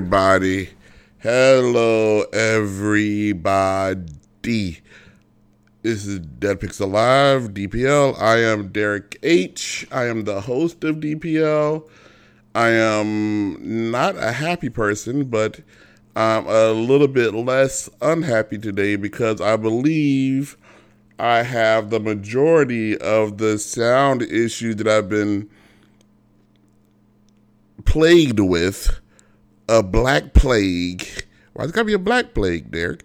Everybody. Hello, everybody. This is Dead Pixel Live, DPL. I am Derek H. I am the host of DPL. I am not a happy person, but I'm a little bit less unhappy today because I believe I have the majority of the sound issues that I've been plagued with a black plague. Why it's gotta be a black plague, Derek?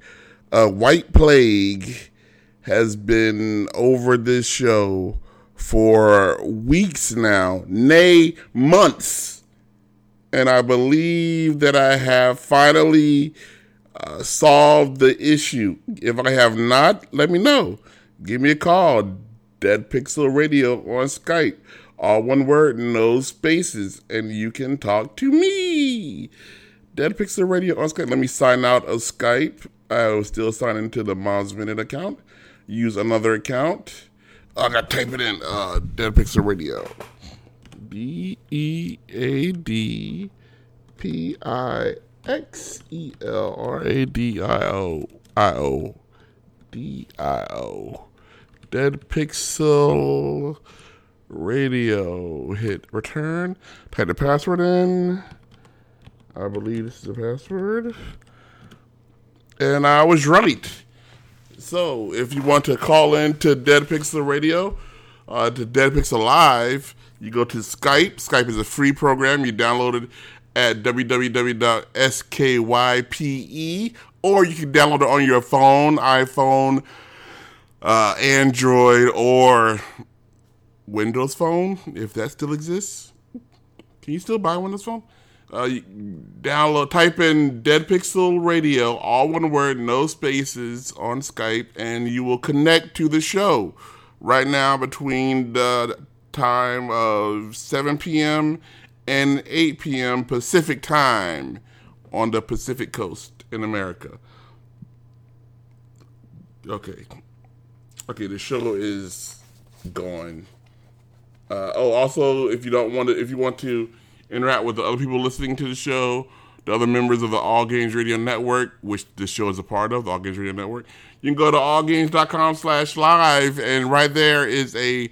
A white plague has been over this show for weeks now, nay, months. And I believe that I have finally uh, solved the issue. If I have not, let me know. Give me a call. Dead Pixel Radio on Skype all one word, no spaces, and you can talk to me. Dead Pixel Radio on Skype. Let me sign out of Skype. I will still sign into the Mom's Minute account. Use another account. I got to type it in. Uh, Dead Pixel Radio. D E A D P I X E L R A D I O I O D I O. Dead Pixel radio. Hit return. Type the password in. I believe this is the password. And I was right. So if you want to call in to Dead Pixel Radio, uh, to Dead Pixel Live, you go to Skype. Skype is a free program. You download it at www.skype, or you can download it on your phone, iPhone, uh, Android, or Windows Phone, if that still exists. Can you still buy a Windows Phone? Uh, download, type in Dead Pixel Radio, all one word, no spaces on Skype, and you will connect to the show. Right now, between the time of 7 p.m. and 8 p.m. Pacific time on the Pacific Coast in America. Okay. Okay, the show is going. Uh, oh, also, if you don't want to, if you want to interact with the other people listening to the show, the other members of the All Games Radio Network, which this show is a part of, the All Games Radio Network, you can go to allgames.com slash live, and right there is a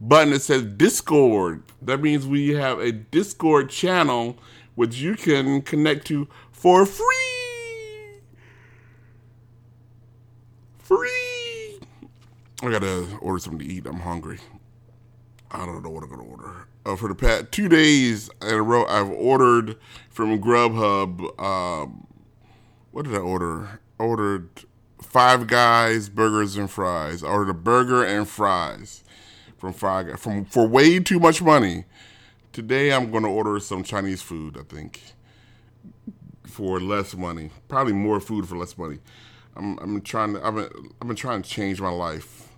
button that says Discord. That means we have a Discord channel which you can connect to for free. Free. I gotta order something to eat. I'm hungry. I don't know what I'm gonna order. Uh, for the past two days in a row, I've ordered from Grubhub. Um, what did I order? I ordered Five Guys burgers and fries. I ordered a burger and fries from Five Guys from for way too much money. Today I'm going to order some Chinese food. I think for less money, probably more food for less money. I'm, I'm trying to. I've been, I've been trying to change my life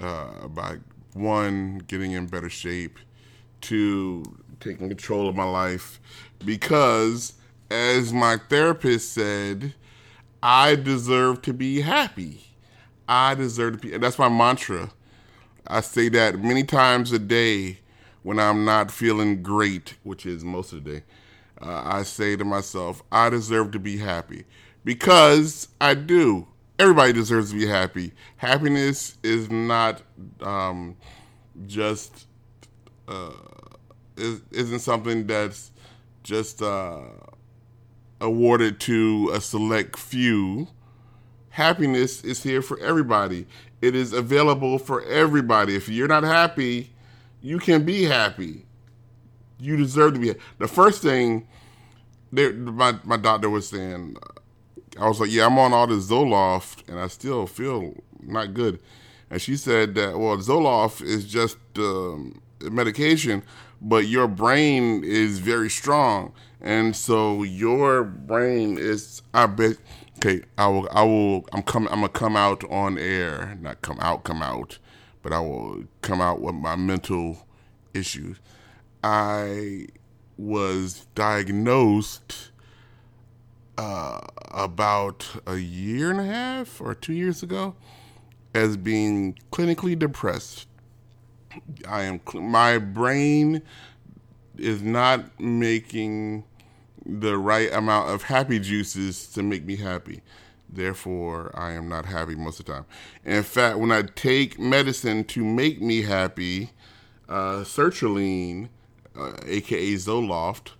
uh, by one, getting in better shape, two, taking control of my life, because as my therapist said, I deserve to be happy. I deserve to be, and that's my mantra. I say that many times a day when I'm not feeling great, which is most of the day. Uh, I say to myself, I deserve to be happy because I do everybody deserves to be happy. Happiness is not um, just uh, is, isn't something that's just uh, awarded to a select few. Happiness is here for everybody. It is available for everybody. If you're not happy, you can be happy. You deserve to be. Happy. The first thing, there, my my doctor was saying, I was like, yeah, I'm on all this Zoloft, and I still feel not good. And she said that, well, Zoloft is just um, medication, but your brain is very strong, and so your brain is. I bet. Okay, I will. I will. I'm coming. I'm gonna come out on air. Not come out. Come out. But I will come out with my mental issues. I was diagnosed uh, about a year and a half or two years ago as being clinically depressed. I am my brain is not making the right amount of happy juices to make me happy. Therefore, I am not happy most of the time. In fact, when I take medicine to make me happy, uh, sertraline, uh, aka Zoloft,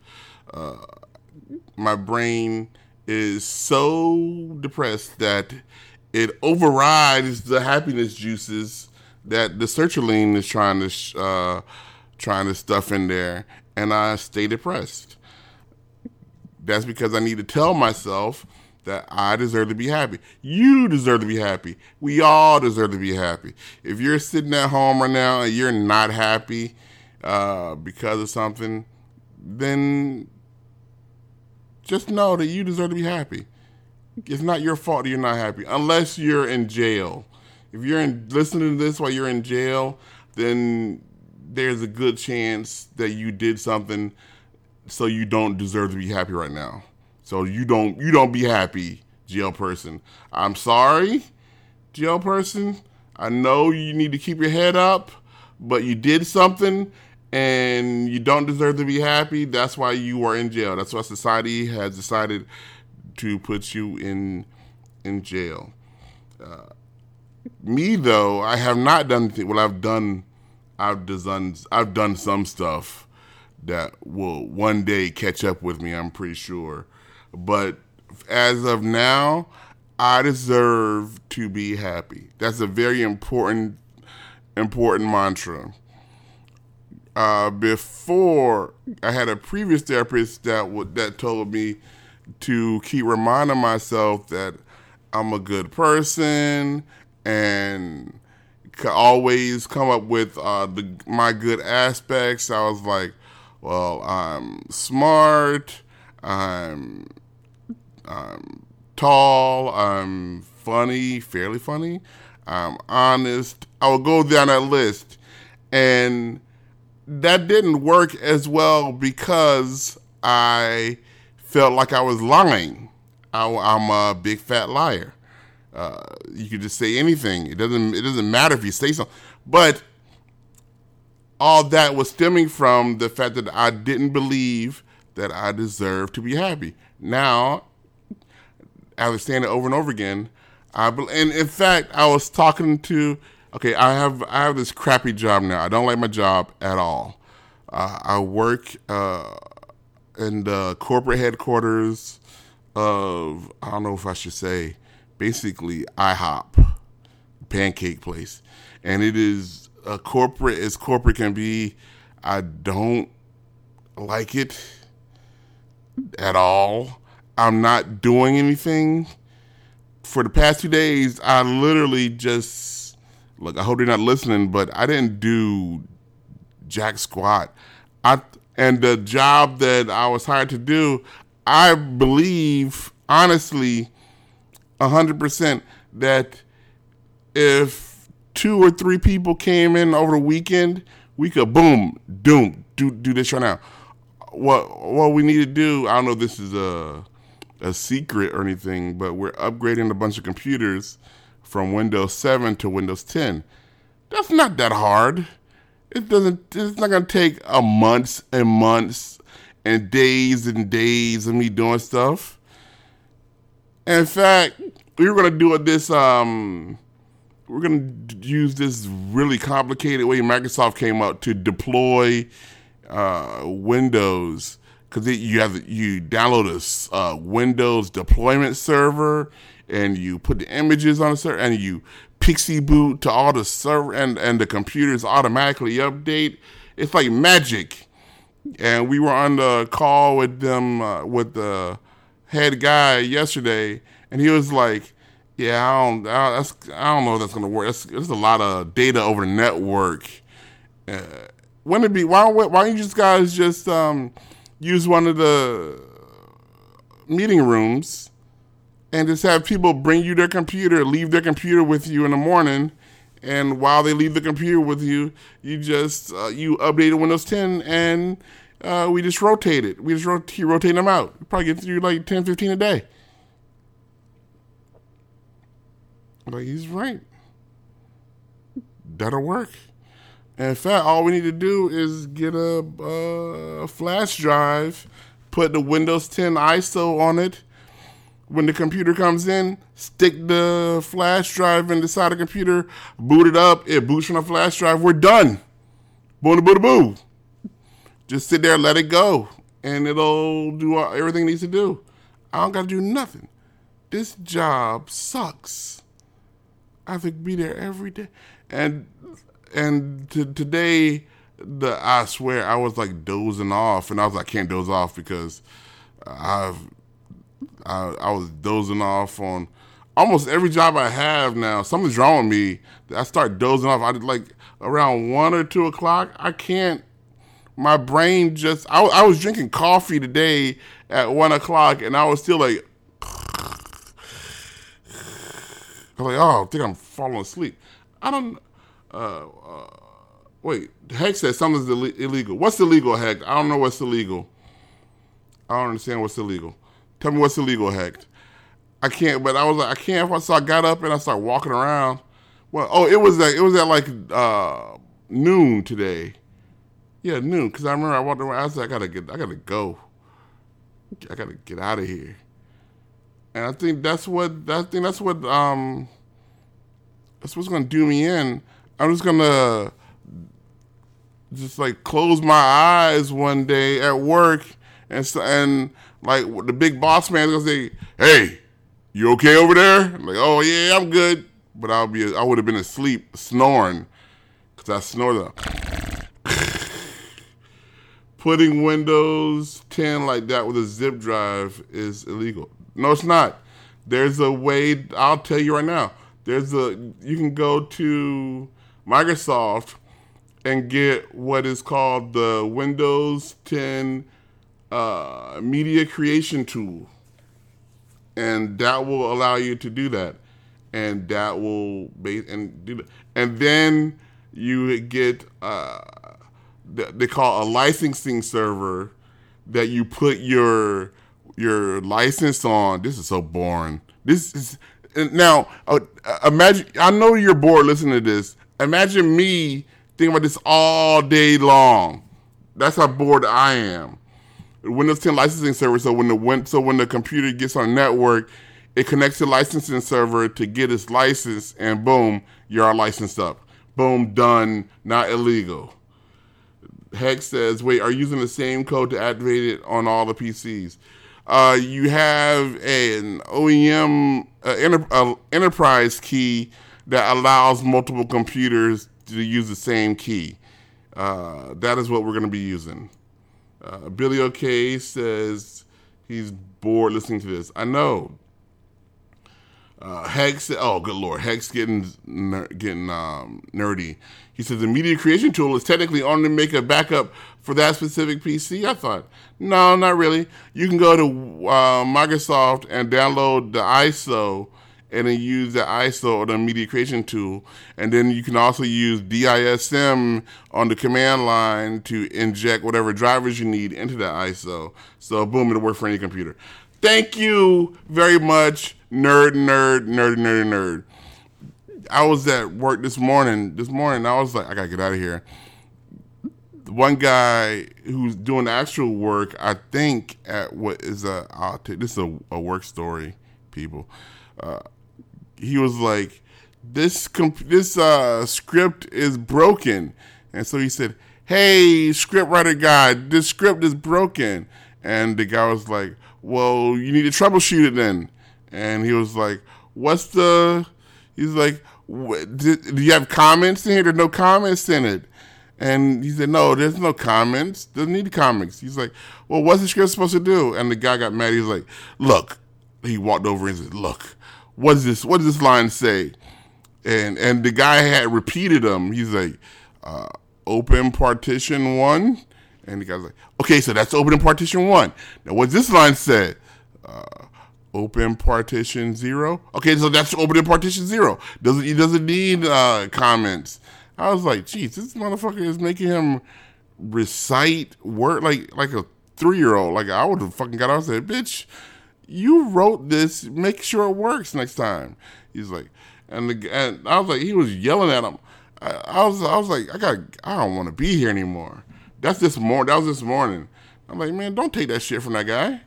uh, my brain is so depressed that it overrides the happiness juices that the sertraline is trying to uh, trying to stuff in there, and I stay depressed. That's because I need to tell myself that I deserve to be happy. You deserve to be happy. We all deserve to be happy. If you're sitting at home right now and you're not happy uh, because of something, then just know that you deserve to be happy. It's not your fault that you're not happy, unless you're in jail. If you're in, listening to this while you're in jail, then there's a good chance that you did something so you don't deserve to be happy right now. So you don't you don't be happy, jail person. I'm sorry, jail person. I know you need to keep your head up, but you did something and you don't deserve to be happy. That's why you are in jail. That's why society has decided to put you in in jail. Uh, me though, I have not done. Well, I've done, I've done, I've done some stuff that will one day catch up with me. I'm pretty sure, but as of now, I deserve to be happy. That's a very important, important mantra. Uh, before I had a previous therapist that w- that told me to keep reminding myself that I'm a good person and always come up with uh, the my good aspects. I was like, well, I'm smart. I'm I'm tall. I'm funny, fairly funny. I'm honest. I will go down that list, and that didn't work as well because I felt like I was lying. I, am a big fat liar. Uh, you could just say anything. It doesn't. It doesn't matter if you say something. But all that was stemming from the fact that I didn't believe that I deserved to be happy. Now, after saying it over and over again, I and in fact, I was talking to. Okay, I have I have this crappy job now. I don't like my job at all. Uh, I work uh, in the corporate headquarters of I don't know if I should say basically IHOP pancake place, and it is a corporate as corporate can be. I don't like it at all. I'm not doing anything. For the past two days, I literally just look. I hope you're not listening, but I didn't do jack squat. I and the job that I was hired to do, I believe honestly 100% that if two or three people came in over the weekend, we could boom, doom, do do this right now. What what we need to do, I don't know if this is a a secret or anything, but we're upgrading a bunch of computers from Windows 7 to Windows 10. That's not that hard. It doesn't it's not gonna take a months and months and days and days of me doing stuff. In fact, we were gonna do it this um we're gonna use this really complicated way Microsoft came up to deploy uh, Windows because you have you download a uh, Windows deployment server and you put the images on the server and you PXE boot to all the server and and the computers automatically update. It's like magic. And we were on the call with them uh, with the head guy yesterday, and he was like, "Yeah, I don't, I, that's, I don't know if that's gonna work. There's a lot of data over network. Uh, wouldn't it be? Why, why don't you guys just um, use one of the meeting rooms and just have people bring you their computer, leave their computer with you in the morning." and while they leave the computer with you, you just uh, you update Windows 10 and uh, we just rotate it. We just rot- rotate them out. Probably get through like 10, 15 a day. Like he's right. That'll work. in fact, all we need to do is get a, a flash drive, put the Windows 10 ISO on it. When the computer comes in, stick the flash drive in the side of the computer, boot it up, it boots from the flash drive. We're done. Boom, boom, boom. Just sit there, and let it go, and it'll do everything it needs to do. I don't got to do nothing. This job sucks. I have to be there every day, and and t- today, the I swear I was like dozing off, and I was like, I can't doze off because I've I, I was dozing off on almost every job I have now. Something's wrong with me. I start dozing off. I like around one or two o'clock. I can't. My brain just. I, I was drinking coffee today at one o'clock, and I was still like. I was like, oh, I think I'm falling asleep. I don't. Uh, uh, wait, Hex says something's Ill- illegal. What's illegal, Heck? I don't know what's illegal. I don't understand what's illegal. Tell me what's illegal, Heck. I can't, but I was like, I can't. So I got up and I started walking around. Well, oh, it was like it was at like uh, noon today. Yeah, noon. Because I remember I walked around. I like, I gotta get, I gotta go. I gotta get out of here. And I think that's what I think that's what um that's what's gonna do me in. I'm just gonna just like close my eyes one day at work and and like the big boss man gonna say, "Hey, you okay over there?" I'm like, "Oh yeah, I'm good," but I'll be I would have been asleep snoring because I snore the putting Windows 10 like that with a zip drive is illegal. No, it's not. There's a way. I'll tell you right now. There's a you can go to Microsoft and get what is called the Windows 10 uh, media creation tool, and that will allow you to do that, and that will base and do that, and then you get uh, they call a licensing server that you put your your license on. This is so boring. This is now uh, imagine. I know you're bored listening to this. Imagine me thinking about this all day long. That's how bored I am. Windows 10 licensing server. So when the when, so when the computer gets on network, it connects to licensing server to get its license, and boom, you're licensed up. Boom, done. Not illegal. Hex says, wait, are you using the same code to activate it on all the PCs? Uh, you have an OEM uh, uh, enterprise key that allows multiple computers to use the same key. Uh, that is what we're going to be using. Billy OK says he's bored listening to this. I know. Uh, Hex, oh good lord, Hex getting ner- getting um, nerdy. He says the media creation tool is technically only make a backup for that specific PC. I thought, no, not really. You can go to uh, Microsoft and download the ISO and then use the ISO or the media creation tool. And then you can also use DISM on the command line to inject whatever drivers you need into the ISO. So boom, it'll work for any computer. Thank you very much, nerd, nerd, nerd, nerd, nerd. I was at work this morning. This morning, I was like, I gotta get out of here. One guy who's doing actual work, I think at what is a I'll take, this is a, a work story, people. Uh, he was like, "This comp- this uh, script is broken," and so he said, "Hey, scriptwriter guy, this script is broken." And the guy was like, "Well, you need to troubleshoot it then." And he was like, "What's the?" He's like, "Do you have comments in here? There's no comments in it." And he said, "No, there's no comments. Doesn't need comments." He's like, "Well, what's the script supposed to do?" And the guy got mad. He's like, "Look." He walked over and said, "Look, what is this? What does this line say?" And and the guy had repeated them. He's like, uh, "Open partition one," and the guy's like, "Okay, so that's open partition one." Now, what's this line say? Uh, open partition zero. Okay, so that's open partition zero. Doesn't he doesn't need uh, comments? I was like, geez, this motherfucker is making him recite word like like a three year old. Like I would have fucking got out and said, bitch, you wrote this. Make sure it works next time. He's like, and the and I was like, he was yelling at him. I, I was I was like, I got I don't want to be here anymore. That's this morning. That was this morning. I'm like, man, don't take that shit from that guy.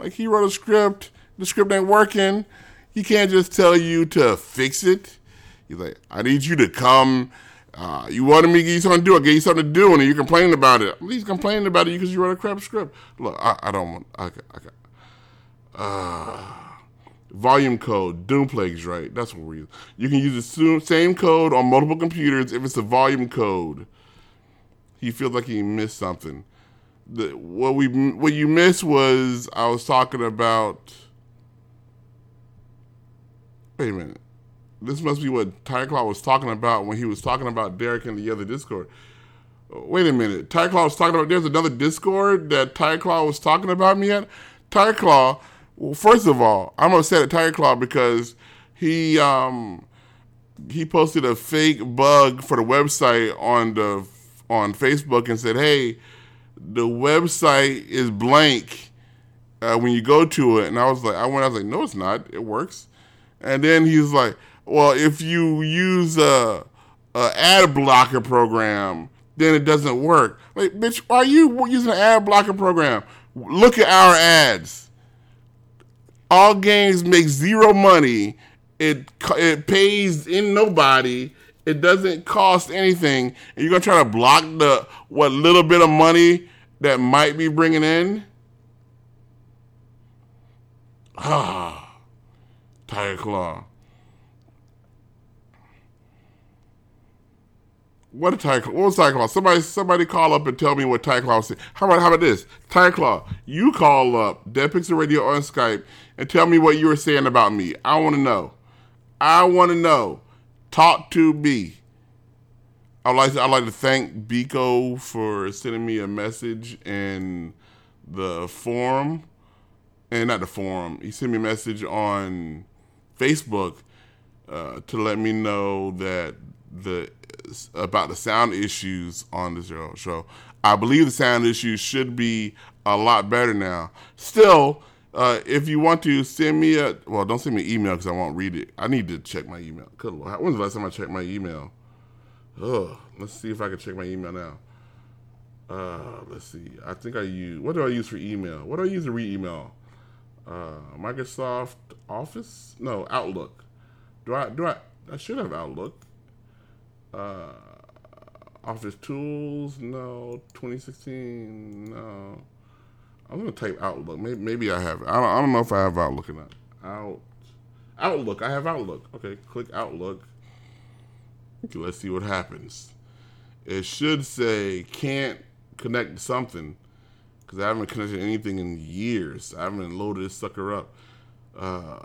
Like he wrote a script, the script ain't working. He can't just tell you to fix it. He's like, I need you to come. Uh, you wanted me to give you something to do. I gave you something to do, and you're complaining about it. He's complaining about it because you wrote a crap script. Look, I, I don't want. I, I, uh, volume code, Doomplagues, right? That's what we're using. You can use the same code on multiple computers if it's a volume code. He feels like he missed something. The, what we what you missed was I was talking about. Wait a minute. This must be what Tiger Claw was talking about when he was talking about Derek in the other Discord. Wait a minute. Tiger Claw was talking about there's another Discord that Tiger Claw was talking about me at. Tiger Claw well, first of all, I'm upset at Tiger Claw because he um he posted a fake bug for the website on the on Facebook and said, "Hey, the website is blank uh, when you go to it." And I was like, I went, I was like, "No, it's not. It works." And then he's like, "Well, if you use a, a ad blocker program, then it doesn't work." Like, bitch, are you using an ad blocker program? Look at our ads all games make zero money. It it pays in nobody. It doesn't cost anything, and you're gonna try to block the what little bit of money that might be bringing in. Ah, Tiger Claw. What a Tiger Claw? What was Tiger Claw? Somebody, somebody call up and tell me what Tiger Claw said. How about, how about this? Tiger Claw, you call up Dead Pixel Radio on Skype and tell me what you were saying about me. I want to know. I want to know. Talk to B. I'd like to, I'd like to thank Biko for sending me a message in the forum, and not the forum. He sent me a message on Facebook uh, to let me know that the about the sound issues on this show. I believe the sound issues should be a lot better now. Still, uh, if you want to send me a well, don't send me an email because I won't read it. I need to check my email. Good Lord, when's the last time I checked my email? Ugh, let's see if I can check my email now. Uh, let's see. I think I use what do I use for email? What do I use to read email? Uh, Microsoft Office? No, Outlook. Do I do I? I should have Outlook. Uh, Office Tools? No. 2016? No. I'm gonna type Outlook. Maybe, maybe I have. I don't, I don't know if I have Outlook or not. Out Outlook. I have Outlook. Okay, click Outlook. Okay, let's see what happens. It should say can't connect to something because I haven't connected anything in years. I haven't loaded this sucker up. Uh,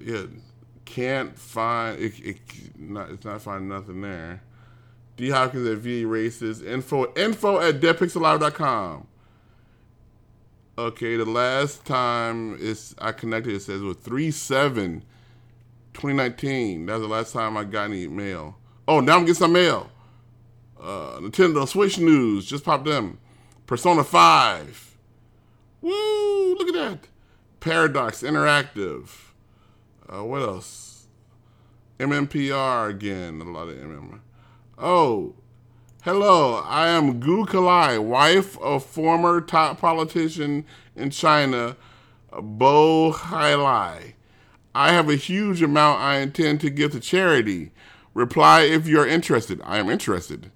yeah, can't find it. it not, it's not finding nothing there. D Hopkins at VA Races. Info info at deadpixellive.com. Okay, the last time it's I connected, it says with 3 7 2019. That's the last time I got any mail. Oh, now I'm getting some mail. Uh, Nintendo Switch news just popped in. Persona 5. Woo! Look at that. Paradox Interactive. Uh, what else? MMPR again. A lot of MM. Oh, Hello, I am Gu Kailai, wife of former top politician in China, Bo Hailai. I have a huge amount I intend to give to charity. Reply if you're interested. I am interested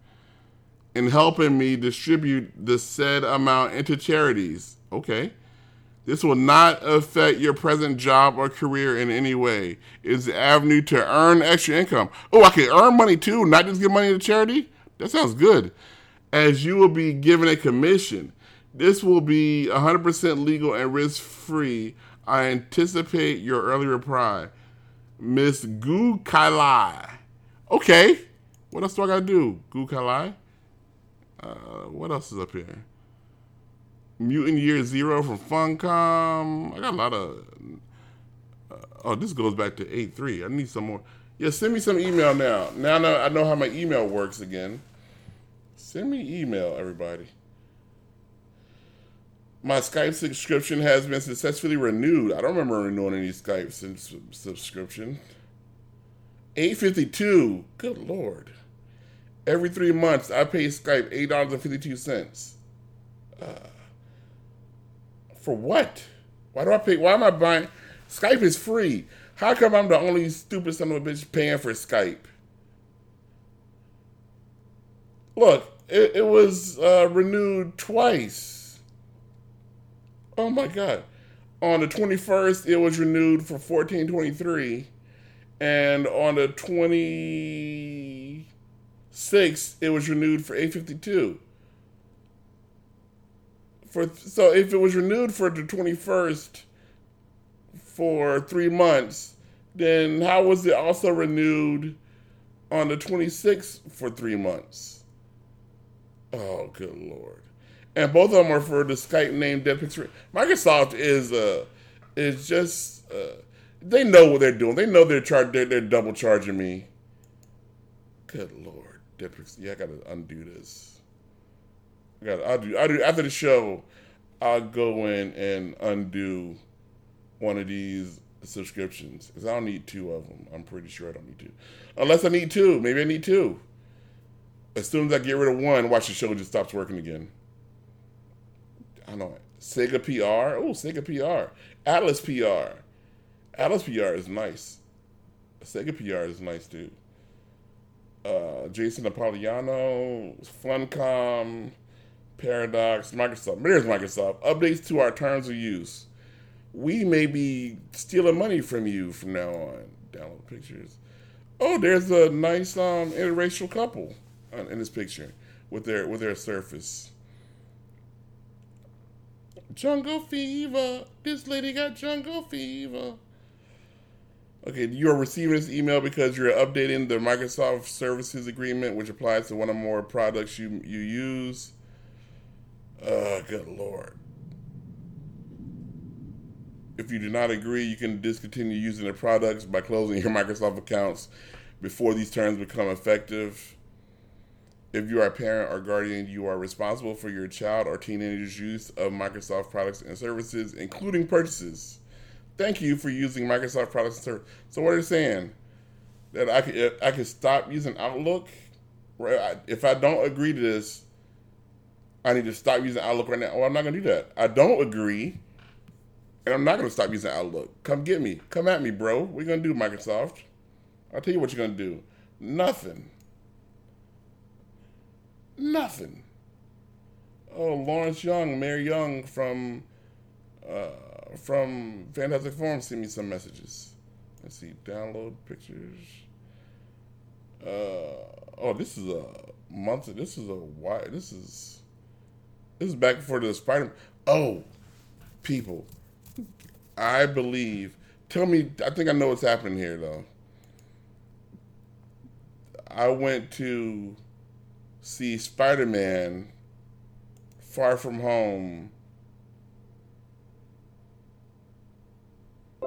in helping me distribute the said amount into charities. Okay. This will not affect your present job or career in any way. It's the avenue to earn extra income. Oh, I can earn money too, not just give money to charity? That sounds good. As you will be given a commission. This will be 100% legal and risk free. I anticipate your early reply. Miss Gu Kailai. Okay. What else do I got to do? Gu Kailai? Uh, what else is up here? Mutant Year Zero from Funcom. I got a lot of. Uh, oh, this goes back to 8 3. I need some more. Yeah, send me some email now. Now I know how my email works again. Send me email, everybody. My Skype subscription has been successfully renewed. I don't remember renewing any Skype subscription. 852. Good lord. Every three months, I pay Skype $8.52. Uh, For what? Why do I pay? Why am I buying? Skype is free. How come I'm the only stupid son of a bitch paying for Skype? Look, it, it was uh, renewed twice. Oh my god. On the 21st, it was renewed for 1423. And on the 26th, it was renewed for 852. For, so if it was renewed for the 21st for three months, then how was it also renewed on the 26th for three months? Oh, good lord! And both of them are for the Skype name. Microsoft is uh is just uh, they know what they're doing. They know they're char- they're, they're double charging me. Good lord, Dead. Yeah, I gotta undo this. I got. I'll do. I'll do after the show. I'll go in and undo one of these subscriptions because I don't need two of them. I'm pretty sure I don't need two, unless I need two. Maybe I need two. As soon as I get rid of one, watch the show just stops working again. I know it. Sega PR. Oh, Sega PR. Atlus PR. Atlus PR is nice. Sega PR is nice too. Uh, Jason Napolitano, Funcom, Paradox, Microsoft. There's Microsoft. Updates to our terms of use. We may be stealing money from you from now on. Download pictures. Oh, there's a nice um, interracial couple in this picture with their with their surface. Jungle fever. This lady got jungle fever. Okay, you are receiving this email because you're updating the Microsoft Services Agreement, which applies to one or more products you you use. Uh, good lord. If you do not agree, you can discontinue using the products by closing your Microsoft accounts before these terms become effective. If you are a parent or guardian, you are responsible for your child or teenager's use of Microsoft products and services, including purchases. Thank you for using Microsoft products and services. So, what are you saying? That I could I could stop using Outlook? If I don't agree to this, I need to stop using Outlook right now. Well, I'm not going to do that. I don't agree, and I'm not going to stop using Outlook. Come get me. Come at me, bro. What are you going to do, Microsoft? I'll tell you what you're going to do. Nothing. Nothing. Oh, Lawrence Young, Mary Young from uh, from Fantastic Forum sent me some messages. Let's see, download pictures. Uh, oh, this is a month. This is a why. This is this is back for the Spider. Oh, people, I believe. Tell me. I think I know what's happening here, though. I went to see Spider Man Far From Home.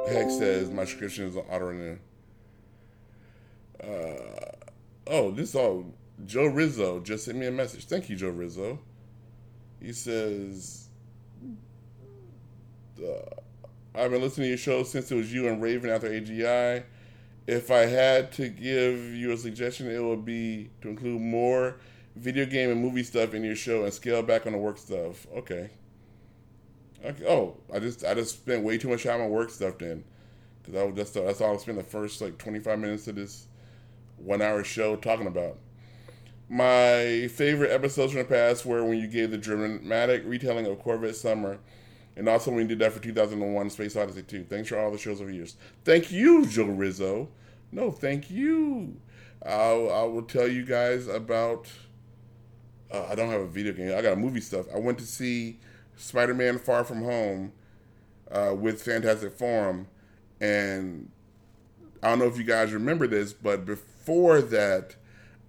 Hex says my subscription is on auto renew. Uh, oh, this all Joe Rizzo just sent me a message. Thank you, Joe Rizzo. He says, uh, I've been listening to your show since it was you and Raven after AGI. If I had to give you a suggestion, it would be to include more video game and movie stuff in your show and scale back on the work stuff. Okay. Okay. Oh, I just I just spent way too much time on work stuff then, because I that's that's all I spent the first like twenty five minutes of this one hour show talking about. My favorite episodes from the past were when you gave the dramatic retelling of Corvette Summer, and also when you did that for 2001 Space Odyssey 2. Thanks for all the shows over years. Thank you, Joe Rizzo. No, thank you. I'll, I will tell you guys about uh, I don't have a video game. I got a movie stuff. I went to see Spider Man Far From Home uh, with Fantastic Forum, and I don't know if you guys remember this, but before that,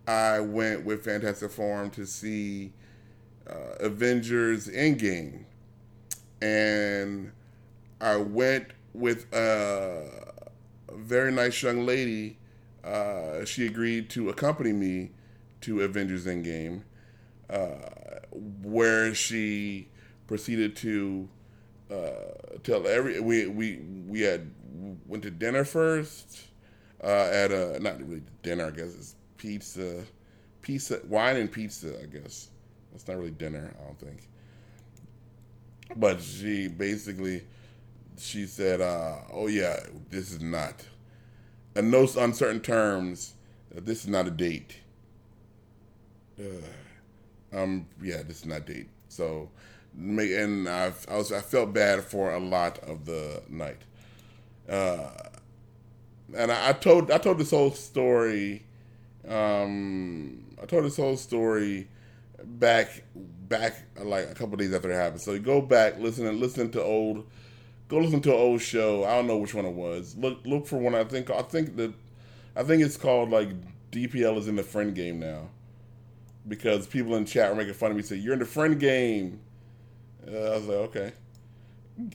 I went with Fantastic Forum to see uh, Avengers Endgame, and I went with a very nice young lady. Uh, she agreed to accompany me to Avengers Endgame uh, where she proceeded to uh, tell every we we we had went to dinner first uh, at a not really dinner I guess it's pizza pizza wine and pizza I guess it's not really dinner I don't think but she basically she said, uh, "Oh yeah, this is not." In those uncertain terms, this is not a date. Uh, um, yeah, this is not date. So, and I, I was I felt bad for a lot of the night. Uh, and I, I, told I told this whole story. Um, I told this whole story back back like a couple days after it happened. So go back, listen and listen to old, go listen to an old show. I don't know which one it was. Look look for one. I think I think that I think it's called like DPL is in the friend game now, because people in chat were making fun of me. Say you're in the friend game. Uh, I was like okay,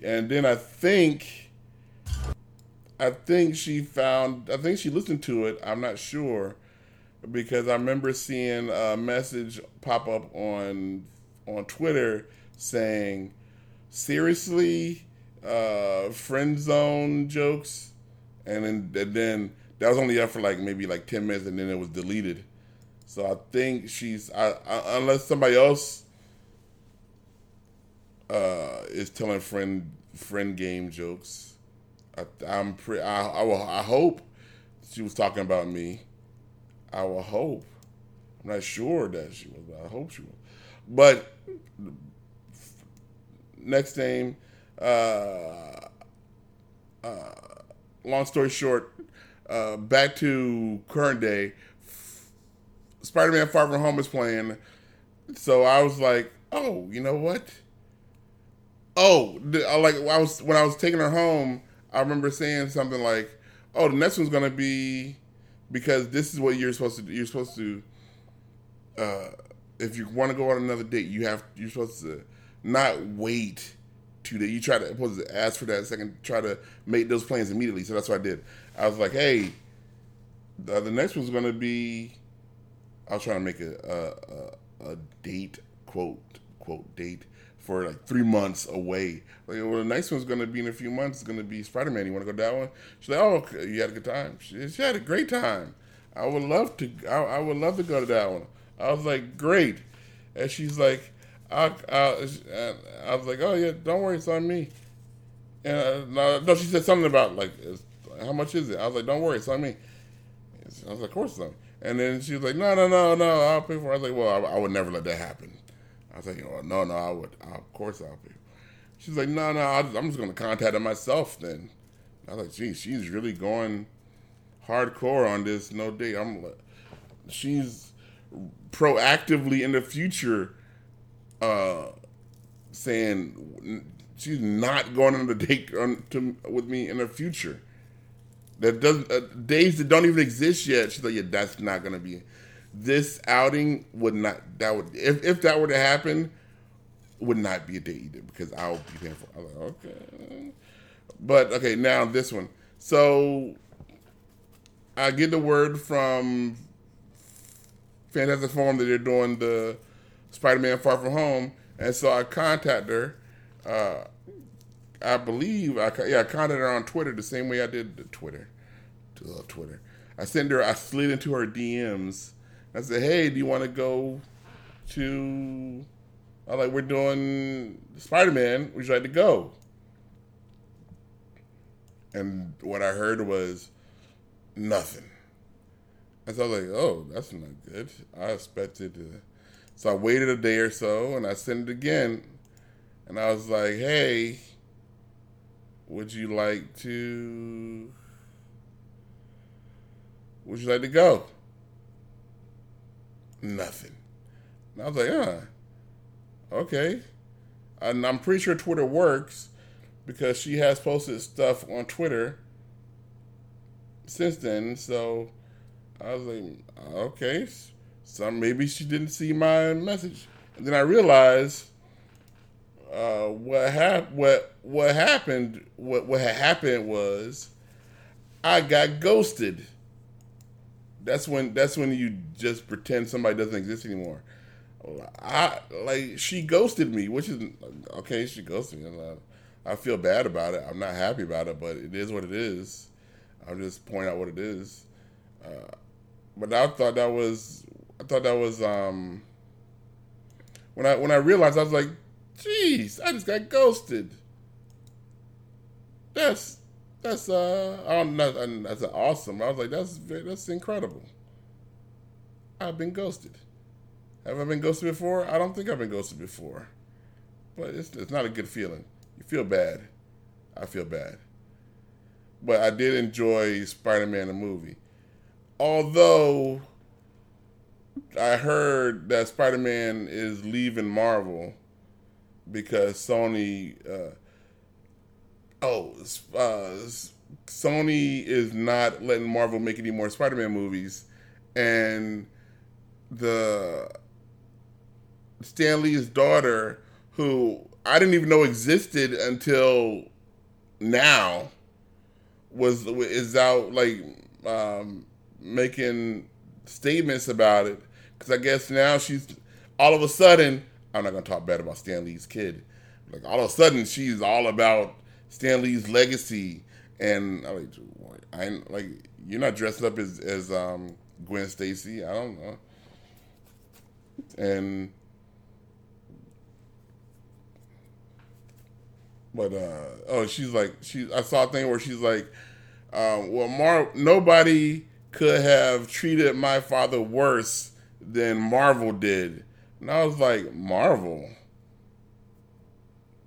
and then I think. I think she found. I think she listened to it. I'm not sure because I remember seeing a message pop up on on Twitter saying, "Seriously, uh, friend zone jokes," and then and then that was only up for like maybe like ten minutes, and then it was deleted. So I think she's I, I, unless somebody else uh, is telling friend friend game jokes. I, am pretty. I, I, will, I hope she was talking about me I will hope. I'm not sure that she was, but I hope she was. But next name, uh, uh, long story short, uh, back to current day. Spider Man Far From Home is playing. So I was like, oh, you know what? Oh, I like I was when I was taking her home, I remember saying something like, "Oh, the next one's gonna be because this is what you're supposed to do. You're supposed to, uh, if you want to go on another date, you have you're supposed to not wait two days. You try to supposed to ask for that second, try to make those plans immediately. So that's what I did. I was like, hey, the, the next one's to be. I was trying to make a, a, a date quote quote date for like three months away. Like, well, the next one's gonna be in a few months. It's gonna be Spider Man. You want to go to that one? She's like, oh, okay. you had a good time. She, she, had a great time. I would love to. I, I, would love to go to that one. I was like, great. And she's like, I, I, I was like, oh yeah, don't worry, it's on me. And uh, no, she said something about like, how much is it? I was like, don't worry, it's on me. I was like, of course on. And then she was like, no, no, no, no, I'll pay for it. I was like, well, I, I would never let that happen. I was like, oh, no, no, I would, of course I'll pay. She's like, no, no, I'm just going to contact her myself then. I was like, geez, she's really going hardcore on this no date. I'm like, she's proactively in the future uh, saying she's not going on a date on, to, with me in the future. That doesn't uh, days that don't even exist yet. She's like, yeah, that's not to be this outing would not that would if, if that were to happen would not be a date either because I'll be paying for. I'm like, okay, but okay, now this one. So I get the word from Fantastic Forum that they're doing the Spider-Man Far From Home, and so I contact her. Uh, I believe I yeah I contacted her on Twitter the same way I did the Twitter, uh, Twitter. I sent her I slid into her DMs I said, "Hey, do you want to go to?" I like, "We're doing Spider Man. Would you like to go?" And what I heard was nothing. And so I was like, "Oh, that's not good." I expected to. So I waited a day or so, and I sent it again, and I was like, "Hey, would you like to?" Would you like to go? Nothing. And I was like, huh, okay. And I'm pretty sure Twitter works because she has posted stuff on Twitter since then. So I was like, okay, so maybe she didn't see my message. And then I realized uh, what happened. What what happened? What what happened was I got ghosted. That's when that's when you just pretend somebody doesn't exist anymore. I like she ghosted me, which is okay. She ghosted me. I, I feel bad about it. I'm not happy about it, but it is what it is. I'll just point out what it is. Uh, but I thought that was I thought that was um when I when I realized I was like Jeez, I just got ghosted. That's that's uh I don't know that's awesome. I was like that's that's incredible. I've been ghosted. Have I been ghosted before? I don't think I've been ghosted before. But it's it's not a good feeling. You feel bad. I feel bad. But I did enjoy Spider-Man the movie. Although I heard that Spider-Man is leaving Marvel because Sony. Uh, oh, uh, Sony is not letting Marvel make any more Spider-Man movies, and the Stan Lee's daughter, who I didn't even know existed until now, was is out like um, making statements about it because I guess now she's all of a sudden I'm not gonna talk bad about Stan Lee's kid. Like all of a sudden, she's all about Stan Lee's legacy, and I'm like, I like you're not dressed up as as um, Gwen Stacy. I don't know, and but uh oh, she's like she. I saw a thing where she's like, um, well, Mar nobody could have treated my father worse than Marvel did and I was like, Marvel?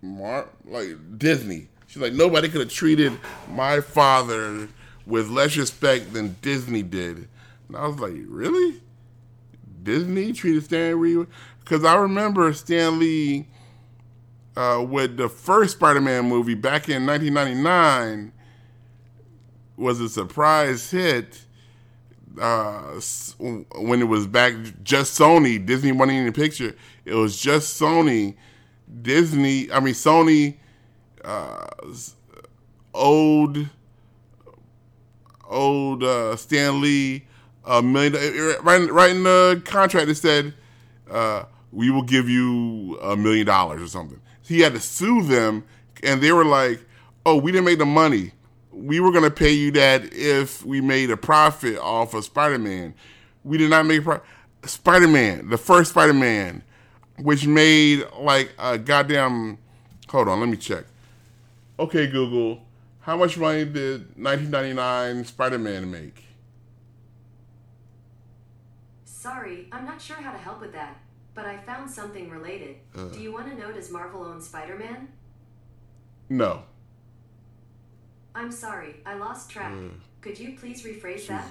Mar like Disney. She's like, nobody could have treated my father with less respect than Disney did. And I was like, really? Disney treated Stan Lee? Because I remember Stan Lee uh, with the first Spider-Man movie back in 1999 was a surprise hit uh, when it was back just Sony, Disney wasn't in the picture. It was just Sony, Disney. I mean Sony, uh, old, old uh, Stan Lee, a million. Right, right in the contract, it said uh, we will give you a million dollars or something. He had to sue them, and they were like, "Oh, we didn't make the money." We were going to pay you that if we made a profit off of Spider Man. We did not make pro- Spider Man, the first Spider Man, which made like a goddamn. Hold on, let me check. Okay, Google, how much money did 1999 Spider Man make? Sorry, I'm not sure how to help with that, but I found something related. Uh, Do you want to know does Marvel own Spider Man? No. I'm sorry, I lost track. Mm. Could you please rephrase that?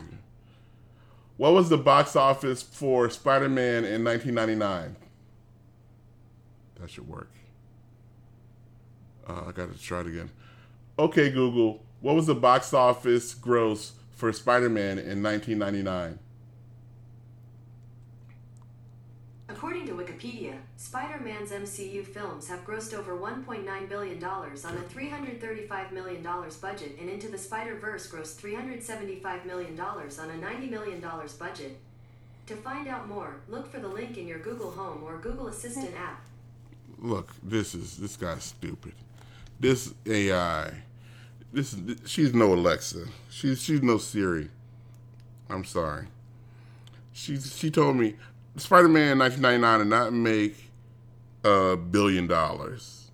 What was the box office for Spider Man in 1999? That should work. Uh, I gotta try it again. Okay, Google, what was the box office gross for Spider Man in 1999? According to Wikipedia, Spider-Man's MCU films have grossed over $1.9 billion on a $335 million budget and Into the Spider-Verse grossed $375 million on a $90 million budget. To find out more, look for the link in your Google Home or Google Assistant app. Look, this is this guy's stupid. This AI, this she's no Alexa. She's she's no Siri. I'm sorry. She she told me Spider Man 1999 did not make a billion dollars.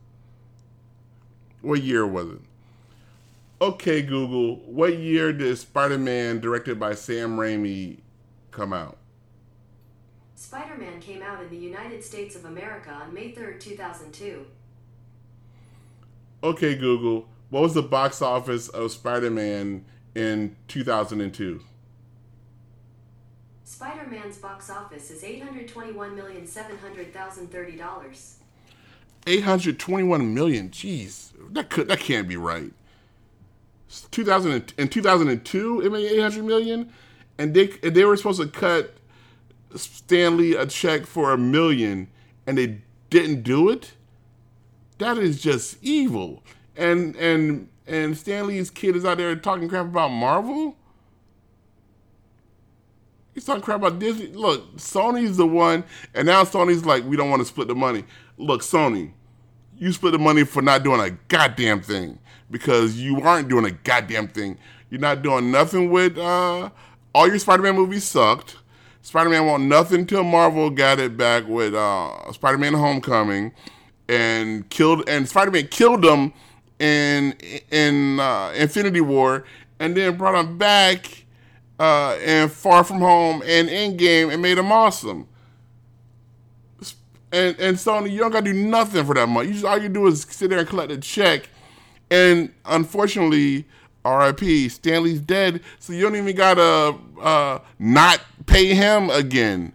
What year was it? Okay, Google, what year did Spider Man, directed by Sam Raimi, come out? Spider Man came out in the United States of America on May 3rd, 2002. Okay, Google, what was the box office of Spider Man in 2002? Spider Man's box office is $821,700,030. 821 million. Jeez, that could that can't be right. 2000 in 2002 it made 800 million and they they were supposed to cut Stan Lee a check for a million and they didn't do it. That is just evil. And and and Stan Lee's kid is out there talking crap about Marvel. He's talking crap about Disney. Look, Sony's the one, and now Sony's like, we don't want to split the money. Look, Sony, you split the money for not doing a goddamn thing because you aren't doing a goddamn thing. You're not doing nothing with uh, all your Spider-Man movies sucked. Spider-Man want nothing till Marvel got it back with uh, Spider-Man: Homecoming, and killed and Spider Man killed them in in uh, Infinity War, and then brought him back uh, in Far From Home and Endgame and made him awesome. And and Sony, you don't gotta do nothing for that money. You just all you do is sit there and collect a check. And unfortunately, R.I.P. Stan Lee's dead, so you don't even gotta uh, not pay him again.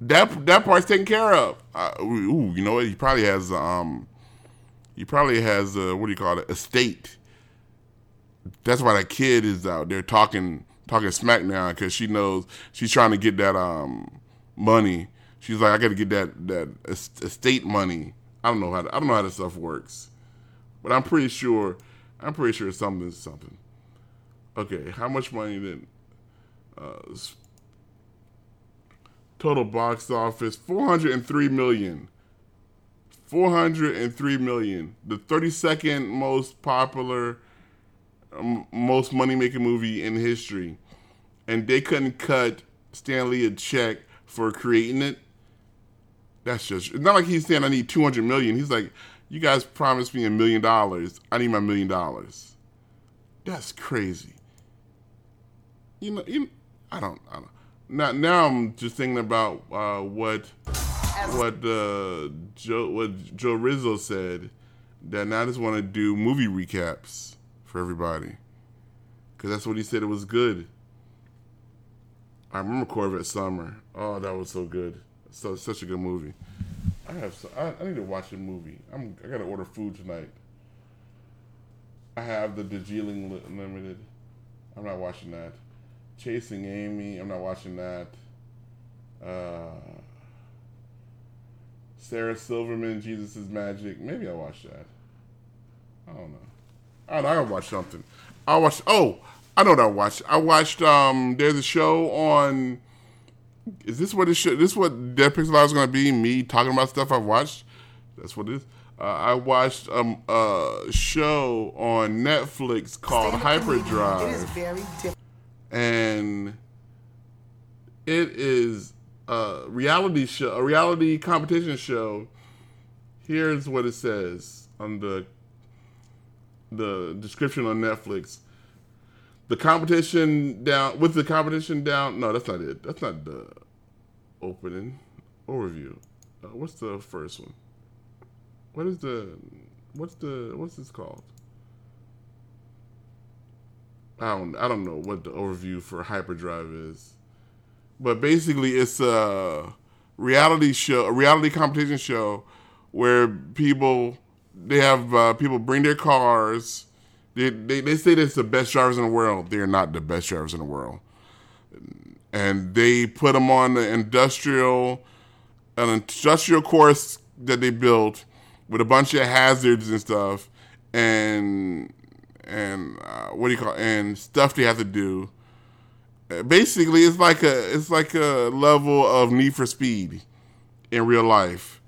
That that part's taken care of. Uh, ooh, you know what? He probably has um, he probably has uh, what do you call it? Estate. That's why that kid is out there talking talking smack now because she knows she's trying to get that um money She's like, I got to get that that estate money. I don't know how to, I don't know how this stuff works, but I'm pretty sure I'm pretty sure something's something. Something. Okay, how much money did uh, total box office? Four hundred and three million. 403 million the 32nd most popular most money making movie in history and they couldn't cut Stan Lee a check for creating it that's just not like he's saying I need two hundred million. He's like, you guys promised me a million dollars. I need my million dollars. That's crazy. You know, you, I don't, I don't. Now, now I'm just thinking about uh, what what uh, Joe what Joe Rizzo said that now I just want to do movie recaps for everybody because that's what he said it was good. I remember Corvette Summer. Oh, that was so good. So such a good movie. I have. So, I, I, need to watch a movie. I'm. I gotta order food tonight. I have the Darjeeling Limited. I'm not watching that. Chasing Amy. I'm not watching that. Uh, Sarah Silverman, Jesus is Magic. Maybe I'll watch that. I don't know. I don't know. I gotta watch something. I watched. Oh, I know what I watched. I watched. Um, there's a show on is this what it should? This what Dead Pixel is going to be? Me talking about stuff I've watched. That's what it is. Uh, I watched um, a show on Netflix called Hyperdrive. It is very different. And it is a reality show, a reality competition show. Here's what it says on the the description on Netflix the competition down with the competition down. No, that's not it. That's not the opening overview. Uh, what's the first one? What is the what's the what's this called? I don't I don't know what the overview for Hyperdrive is, but basically it's a reality show, a reality competition show where people they have uh, people bring their cars they, they, they say it's the best drivers in the world. They're not the best drivers in the world. And they put them on the industrial, an industrial course that they built with a bunch of hazards and stuff, and and uh, what do you call it? and stuff they have to do. Basically, it's like a it's like a level of Need for Speed in real life,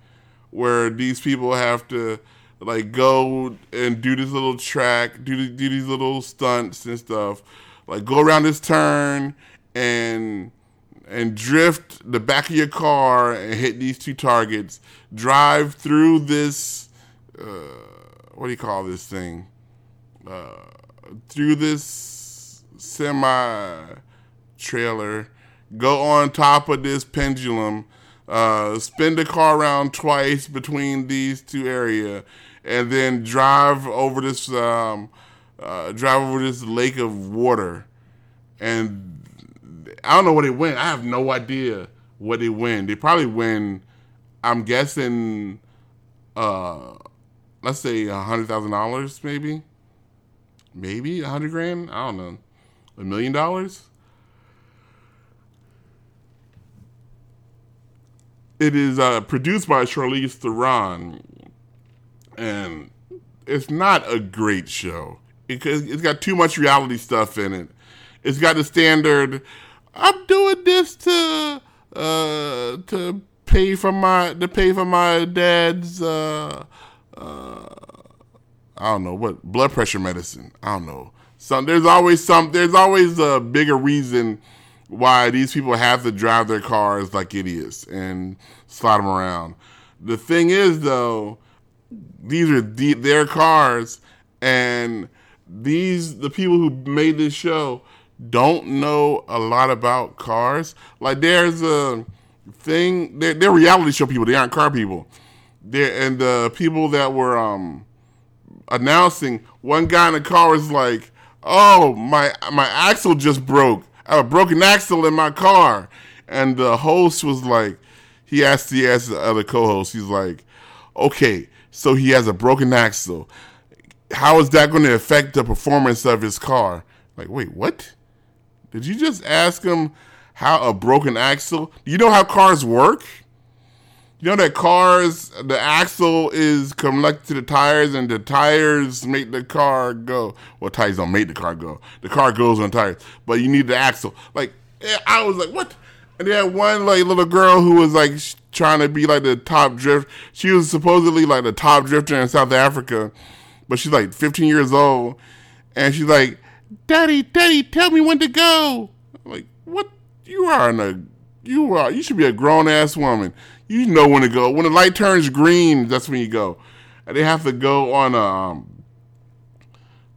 where these people have to like go and do this little track, do do these little stunts and stuff. Like go around this turn and and drift the back of your car and hit these two targets. Drive through this. Uh, what do you call this thing? Uh, through this semi trailer. Go on top of this pendulum. Uh, spin the car around twice between these two area and then drive over this um, uh, drive over this lake of water, and I don't know what they win. I have no idea what they win. They probably win. I'm guessing, uh, let's say a hundred thousand dollars, maybe, maybe a hundred grand. I don't know, a million dollars. It is uh, produced by Charlize Theron, and it's not a great show because it's got too much reality stuff in it. It's got the standard. I'm doing this to uh, to pay for my to pay for my dad's uh, uh, I don't know what blood pressure medicine. I don't know. Some there's always some there's always a bigger reason why these people have to drive their cars like idiots and slide them around. The thing is though these are the, their cars, and these the people who made this show don't know a lot about cars. Like there's a thing. They're, they're reality show people. They aren't car people. They're, and the people that were um, announcing, one guy in the car was like, "Oh, my my axle just broke. I have a broken axle in my car." And the host was like, he asked he asked the other co-host. He's like, "Okay, so he has a broken axle. How is that going to affect the performance of his car?" Like, wait, what? Did you just ask him how a broken axle? You know how cars work? You know that cars, the axle is connected to the tires, and the tires make the car go. Well, tires don't make the car go. The car goes on tires, but you need the axle. Like I was like, what? And had one like little girl who was like trying to be like the top drift. She was supposedly like the top drifter in South Africa, but she's like 15 years old, and she's like, "Daddy, Daddy, tell me when to go." I'm like, what? You are a you are you should be a grown ass woman. You know when to go. When the light turns green, that's when you go. And they have to go on a. Um,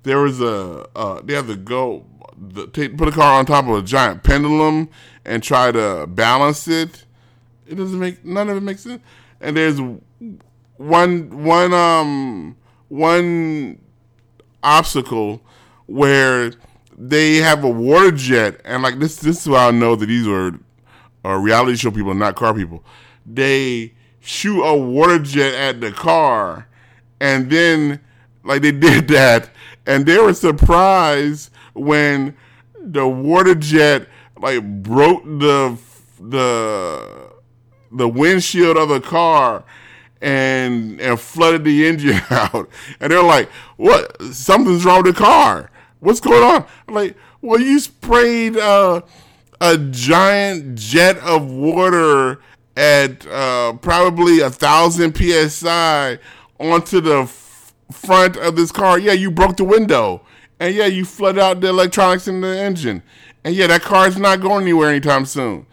there was a. Uh, they have to go. The, take, put a car on top of a giant pendulum and try to balance it. It doesn't make none of it makes sense. And there's one one um one obstacle where they have a water jet. And like this this is how I know that these are are reality show people, not car people. They shoot a water jet at the car, and then like they did that, and they were surprised when the water jet like broke the the the windshield of the car and and flooded the engine out. And they're like, "What? Something's wrong with the car. What's going on?" I'm like, "Well, you sprayed uh, a giant jet of water at uh, probably a thousand psi onto the f- front of this car. Yeah, you broke the window, and yeah, you flooded out the electronics in the engine, and yeah, that car is not going anywhere anytime soon.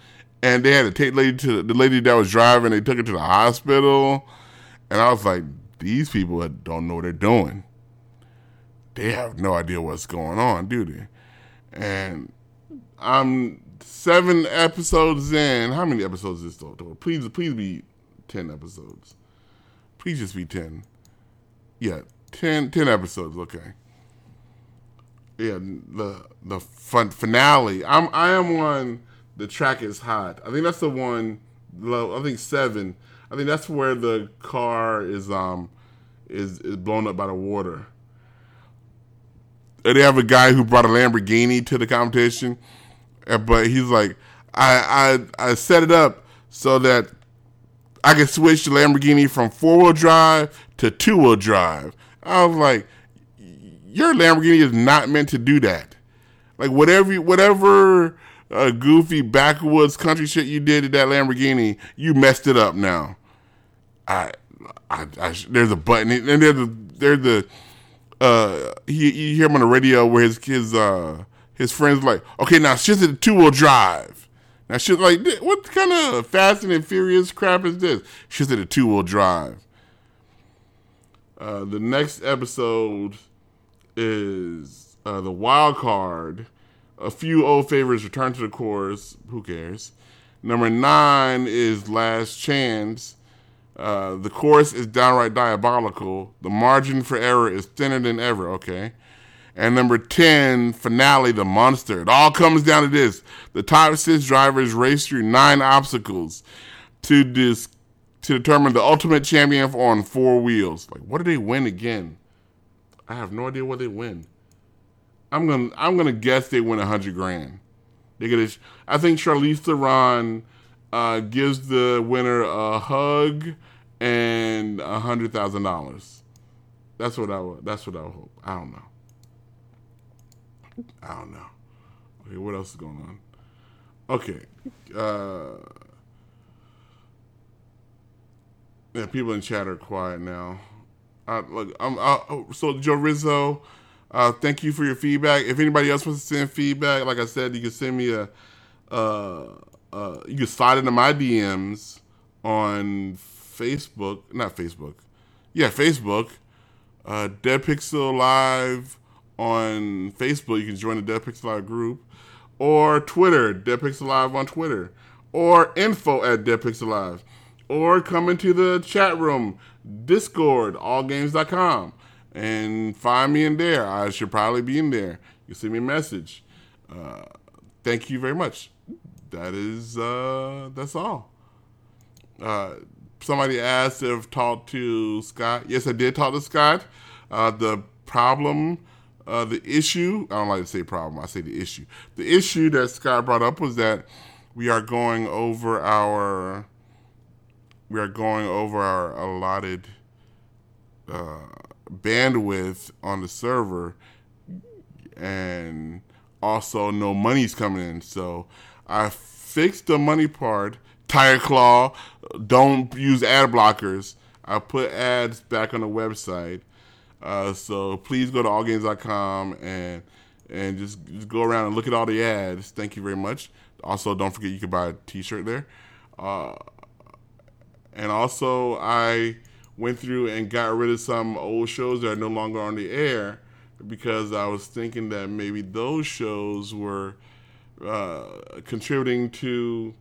And they had to take lady to the lady that was driving. They took her to the hospital, and I was like, these people don't know what they're doing. They have no idea what's going on, do they? And I'm seven episodes in. How many episodes is this total? Please, please be ten episodes. Please just be ten. Yeah, 10, 10 episodes. Okay. Yeah, the the fun finale. I'm I am on. The track is hot. I think that's the one. I think seven. I think that's where the car is um is is blown up by the water. And they have a guy who brought a Lamborghini to the competition but he's like, I I I set it up so that I could switch the Lamborghini from four wheel drive to two wheel drive. I was like, your Lamborghini is not meant to do that. Like whatever whatever uh, goofy backwoods country shit you did to that Lamborghini, you messed it up now. I, I, I there's a button and there's the there's the uh he you hear him on the radio where his his uh his friends like, okay, now shift it to two wheel drive. Now shit like, what kind of Fast and Furious crap is this? Shift it to two wheel drive. Uh, the next episode is uh, the wild card. A few old favorites return to the course. Who cares? Number nine is Last Chance. Uh, the course is downright diabolical. The margin for error is thinner than ever. Okay. And number 10, finale, the monster. It all comes down to this. The top six drivers race through nine obstacles to dis- to determine the ultimate champion on four wheels. Like, what do they win again? I have no idea what they win. I'm gonna I'm gonna guess they win a hundred grand. They get a, I think Charlize Theron uh, gives the winner a hug and a hundred thousand dollars. That's what I. That's what I would hope. I don't know. I don't know. Okay, what else is going on? Okay. Uh, yeah, people in chat are quiet now. Uh, look, I'm uh, oh, so Joe Rizzo. Uh, thank you for your feedback. If anybody else wants to send feedback, like I said, you can send me a. Uh, uh, you can slide into my DMs on Facebook, not Facebook. yeah, Facebook, uh, Dead Pixel Live on Facebook. You can join the Dead Pixel Live group, or Twitter, Dead Pixel Live on Twitter, or info at Dead Pixel Live, or come into the chat room, Discord, allgames.com, and find me in there. I should probably be in there. You send me a message. Uh, thank you very much. That is uh, that's all. Uh, somebody asked if talked to Scott. Yes, I did talk to Scott. Uh, the problem, uh, the issue, I don't like to say problem, I say the issue. The issue that Scott brought up was that we are going over our we are going over our allotted uh, bandwidth on the server and also no money's coming in. So I fixed the money part Tiger Claw, don't use ad blockers. I put ads back on the website. Uh, so please go to allgames.com and and just, just go around and look at all the ads. Thank you very much. Also, don't forget you can buy a T-shirt there. Uh, and also, I went through and got rid of some old shows that are no longer on the air because I was thinking that maybe those shows were uh, contributing to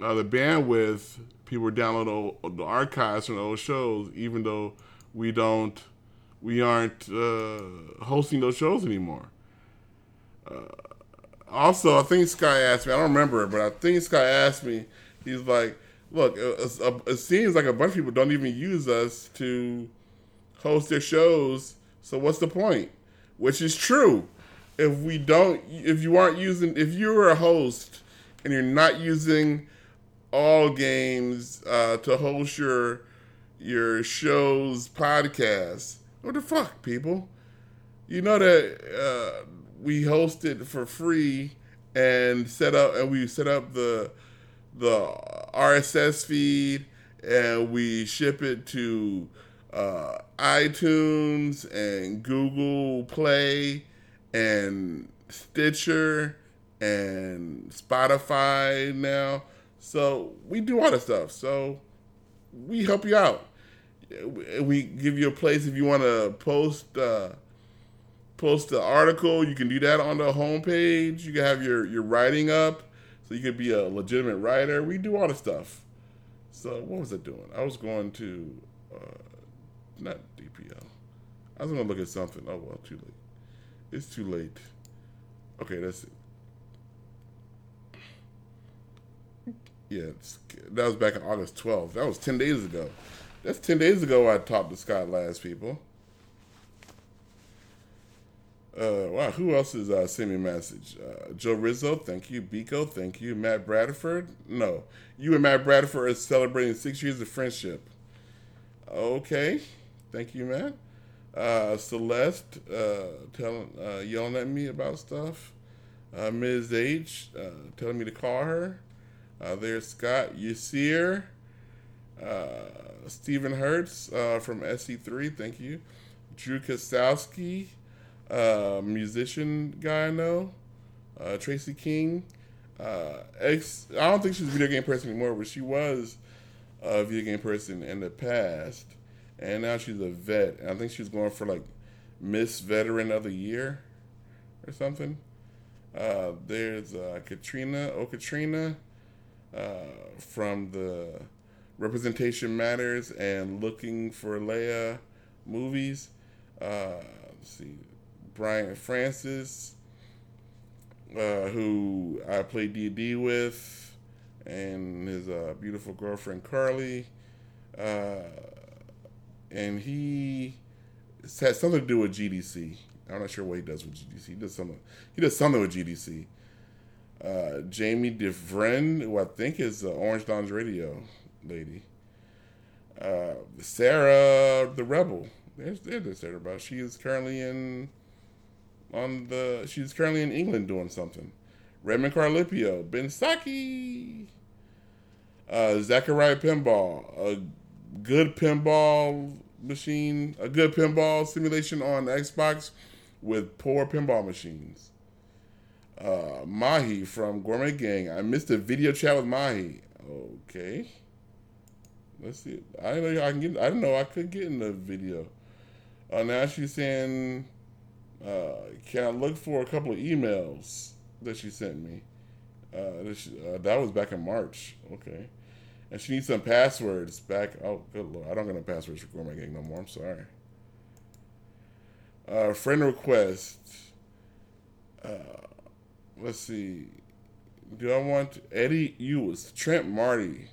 uh, the bandwidth, people download old, the archives from old shows, even though we don't, we aren't uh, hosting those shows anymore. Uh, also, I think Sky asked me. I don't remember it, but I think Sky asked me. He's like, "Look, it, it seems like a bunch of people don't even use us to host their shows. So what's the point?" Which is true. If we don't, if you aren't using, if you're a host and you're not using all games uh, to host your your show's podcast. What the fuck, people? You know that uh, we host it for free and set up and we set up the the RSS feed and we ship it to uh, iTunes and Google Play and Stitcher and Spotify now. So we do all that stuff. So we help you out. We give you a place if you want to post uh, post the article. You can do that on the homepage. You can have your your writing up, you can be a legitimate writer. We do all the stuff. So what was I doing? I was going to uh, not DPL. I was to look at something. Oh well, too late. It's too late. Okay, that's it. Yeah, that was back in August 12th. That was 10 days ago. That's 10 days ago I talked to Scott last, people. Uh, wow, who else is uh, sending me a message? Uh, Joe Rizzo, thank you. Biko, thank you. Matt Bradford, no. You and Matt Bradford are celebrating six years of friendship. Okay, thank you, Matt. Uh, Celeste, uh, telling, uh, yelling at me about stuff. Uh, Ms. H, telling me to call her. There's Scott Yasir, uh, Stephen Hertz from SE3, thank you. Drew Kosowski, uh, musician guy I know. Uh, Tracy King, uh, ex. I don't think she's a video game person anymore, but she was a video game person in the past, and now she's a vet. And I think she's going for like Miss Veteran of the Year or something. Uh, there's uh, Katrina, oh Katrina, uh, from the Representation Matters and Looking for Leia movies. Uh, let's see, Brian Francis, uh, who I played D&D with, and his uh, beautiful girlfriend Carly. Uh, and he has something to do with GDC. I'm not sure what he does with GDC. He does something. He does something with GDC uh, Jamie DeVren, who I think is the Orange Lounge Radio lady. Uh, Sarah the Rebel. There's there's Sarah about. She is currently in on the. She's currently in England doing something. Raymond Carlipio, Ben Saki, uh, Zaccaria Pinball, a good pinball machine, a good pinball simulation on Xbox with poor pinball machines uh, Mahi from Gourmet Gang. I missed a video chat with Mahi. Okay. Let's see. I know I can get. I didn't know I could get in the video. Uh, now she's saying, uh, "Can I look for a couple of emails that she sent me?" Uh, that, she, uh, that was back in March. Okay, and she needs some passwords back. Oh, good lord! I don't got no passwords for Gourmet Gang no more. I'm sorry. Uh, friend request. Uh, let's see. Do I want Eddie Ewes, Trent Marty?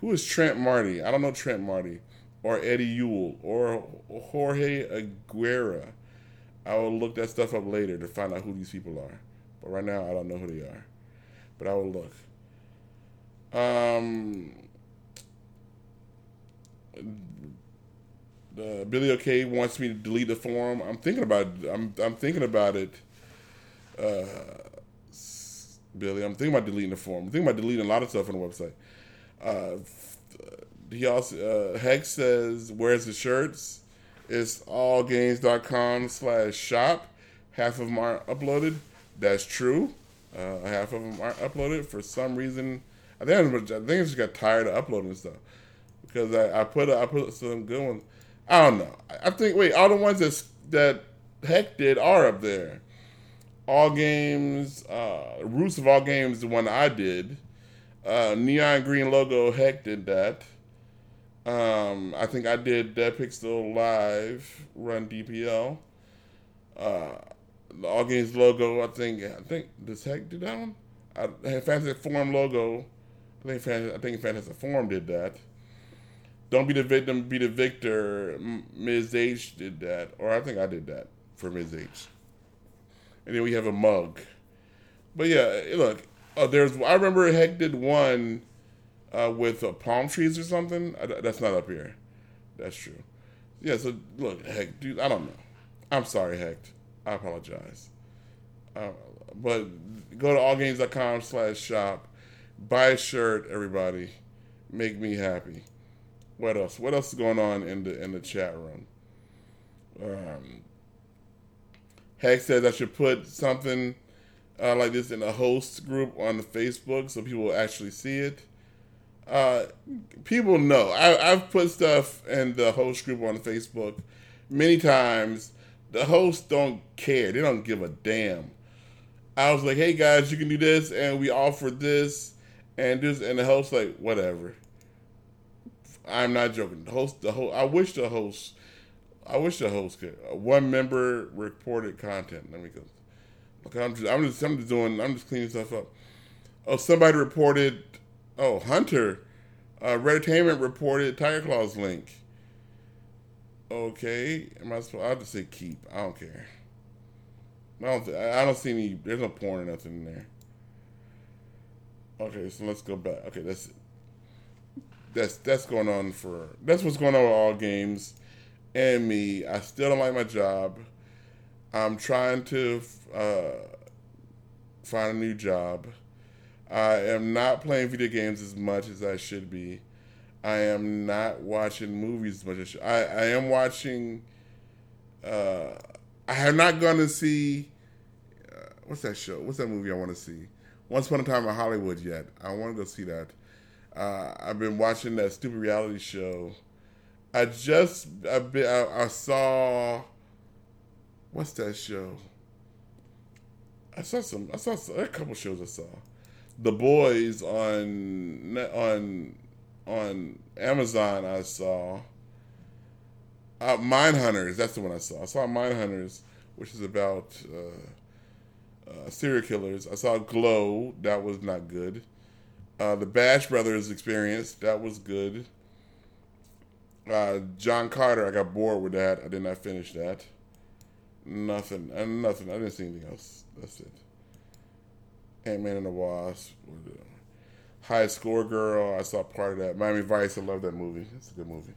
Who is Trent Marty? I don't know Trent Marty, or Eddie Ewell, or Jorge Aguirre. I will look that stuff up later to find out who these people are. But right now, I don't know who they are. But I will look. Um, uh, Billy OK wants me to delete the forum. I'm thinking about. I'm I'm thinking about it. Uh, Billy, I'm thinking about deleting the forum. I'm thinking about deleting a lot of stuff on the website. Uh, he also uh, Hex says, "Where's the shirts?" It's allgames.com slash shop. Half of them are uploaded. That's true. Uh, half of them aren't uploaded for some reason. I think I, think I just got tired of uploading stuff because I, I put I put some good ones. I don't know. I think wait, all the ones that that Hex did are up there. All games, uh, Roots of All Games, the one I did. Uh, Neon Green logo, Hex did that. Um, I think I did Dead Pixel Live, Run DPL. Uh, the All Games logo, I think, I think, does Hex do that one? I, Fantastic Forum logo, I think, I think Fantastic Forum did that. Don't be the victim, be the victor. Ms. H did that, or I think I did that for Ms. H. And then we have a mug. But yeah, look, uh, there's. I remember Hex did one uh, with uh, palm trees or something. that's not up here. That's true. Yeah. So look, Hex, dude, I don't know. I'm sorry, Hex. I apologize. Uh, but go to allgames.com slash shop. Buy a shirt, everybody. Make me happy. What else? What else is going on in the in the chat room? Um, Hex says I should put something uh, like this in a host group on the Facebook so people actually see it. Uh, people know I, I've put stuff in the host group on Facebook many times. The hosts don't care; they don't give a damn. I was like, "Hey guys, you can do this," and we offered this and this, and the host like, "Whatever." I'm not joking. The host, the host. I wish the host, I wish the host could. One member reported content. Let me go. Okay, I'm just, I'm just, I'm just doing, I'm just cleaning stuff up. Oh, somebody reported. Oh, Hunter, uh, reported Tiger Claws link. Okay, am I supposed? I'll just say keep. I don't care. I don't. I don't see any. There's no porn or nothing in there. Okay, so let's go back. Okay, that's that's that's going on for that's what's going on with all games and me. I still don't like my job. I'm trying to uh, find a new job. I am not playing video games as much as I should be. I am not watching movies as much as I, I am watching. Uh, I have not gone to see. Uh, what's that show? What's that movie I want to see? Once Upon a Time in Hollywood yet. I want to go see that. Uh, I've been watching that stupid reality show. I just I, been, I, I saw what's that show? I saw some. I saw a couple shows. I saw The Boys on on on Amazon. I saw uh, Mind Hunters. That's the one I saw. I saw Mind Hunters, which is about uh, uh, serial killers. I saw Glow. That was not good. Uh, the Bash Brothers experience that was good. Uh, John Carter, I got bored with that. I did not finish that. Nothing, and uh, nothing. I didn't see anything else. That's it. Ant Man and the Wasp. High Score Girl. I saw part of that. Miami Vice. I love that movie. It's a good movie.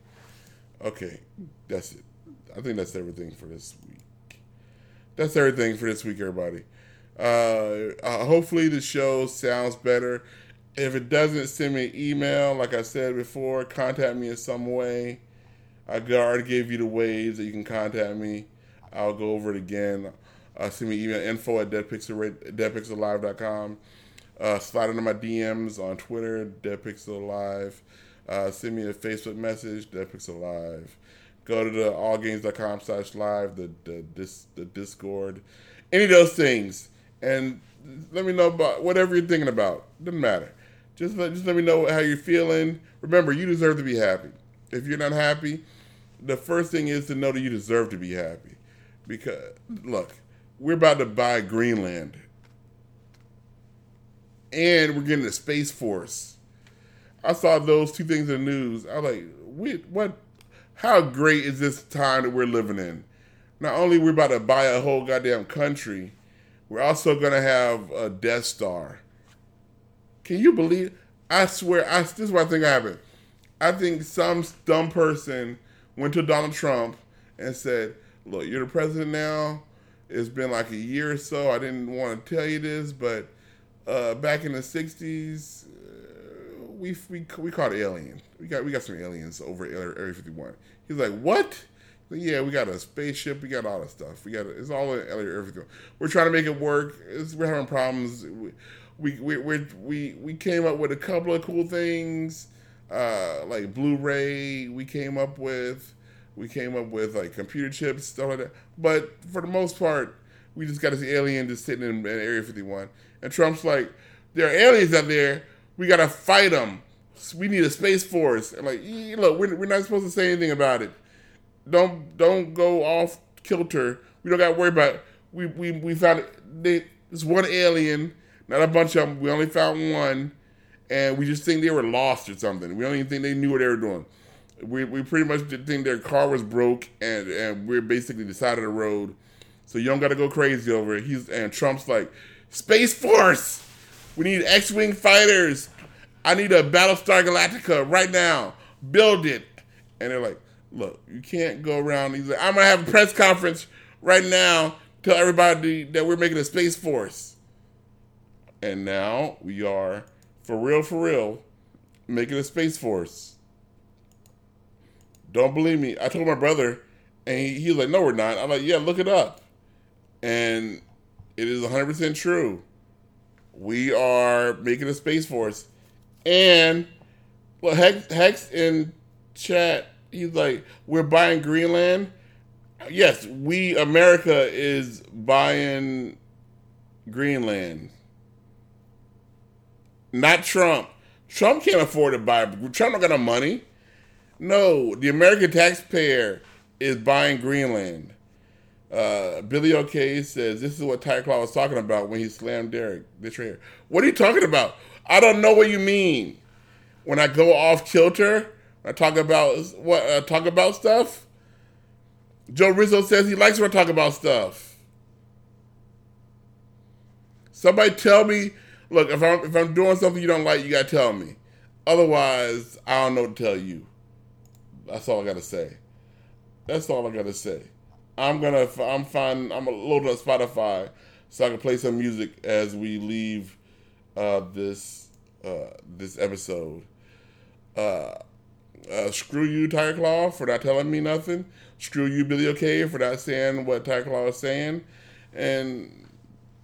Okay, that's it. I think that's everything for this week. That's everything for this week, everybody. Uh, uh, hopefully the show sounds better. If it doesn't, send me an email. Like I said before, contact me in some way. I already gave you the ways that you can contact me. I'll go over it again. Uh, send me email info at deadpixel, deadpixellive.com. Uh, slide into my DMs on Twitter, deadpixellive. Uh, send me a Facebook message, DeadPixel Live. Go to the allgames.com slash live, the, the, the Discord. Any of those things. And let me know about whatever you're thinking about. Doesn't matter. Just let, just let me know how you're feeling. Remember, you deserve to be happy. If you're not happy, the first thing is to know that you deserve to be happy. Because, look, we're about to buy Greenland. And we're getting a Space Force. I saw those two things in the news. I was like, wait, what? How great is this time that we're living in? Not only we're about to buy a whole goddamn country, we're also gonna have a Death Star. Can you believe? I swear, I, this is what I think happened. I think some dumb person went to Donald Trump and said, "Look, you're the president now. It's been like a year or so. I didn't want to tell you this, but uh, back in the '60s, uh, we we we caught alien. We got we got some aliens over Area 51." He's like, "What?" Yeah, we got a spaceship. We got all the stuff. We got it's all 51. We're trying to make it work. It's, we're having problems. We we we we we we came up with a couple of cool things, uh, like Blu-ray. We came up with we came up with like computer chips stuff like that. But for the most part, we just got this alien just sitting in, in Area 51, and Trump's like, there are aliens out there. We gotta fight them. We need a space force. And like, look, we're, we're not supposed to say anything about it. Don't don't go off kilter. We don't got to worry about. It. We we we found it. There's one alien not a bunch of them. We only found one, and we just think they were lost or something. We don't even think they knew what they were doing. We, we pretty much think their car was broke, and, and we're basically the side of the road. So you don't got to go crazy over it. He's and Trump's like, Space Force. We need X-wing fighters. I need a Battlestar Galactica right now. Build it. And they're like, look, you can't go around. He's like, I'm gonna have a press conference right now. Tell everybody that we're making a space force. And now we are, for real, for real, making a Space Force. Don't believe me. I told my brother, and he, he was like, no, we're not. I'm like, yeah, look it up. And it is 100% true. We are making a Space Force. And, well, Hex, Hex in chat, he's like, we're buying Greenland. Yes, we, America, is buying Greenland not Trump. Trump can't afford to buy. Trump don't got no money. No, the American taxpayer is buying Greenland. Uh, Billy OK says this is what Ty Claw was talking about when he slammed Derek. This right here. What are you talking about? I don't know what you mean. When I go off kilter, I talk about what uh, talk about stuff. Joe Rizzo says he likes when I talk about stuff. Somebody tell me look, if I'm if I'm doing something you don't like, you gotta tell me. Otherwise, I don't know what to tell you. That's all I gotta say. That's all I gotta say. I'm gonna I'm fine. I'm loading up Spotify so I can play some music as we leave uh, this uh, this episode. Uh, uh, screw you, Tiger Claw, for not telling me nothing. Screw you, Billy OK, for not saying what Tiger Claw is saying. And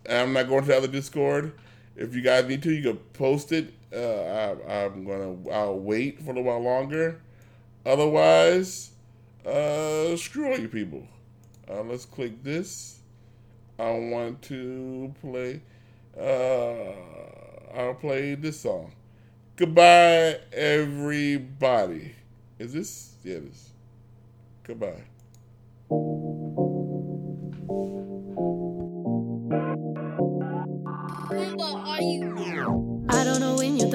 I'm not going to the other Discord. If you guys need to, you can post it. Uh, I, am gonna. I'll wait for a little while longer. Otherwise, uh, screw all you people. Uh, let's click this. I want to play. Uh, I'll play this song. Goodbye, everybody. Is this? Yeah, it is. Goodbye.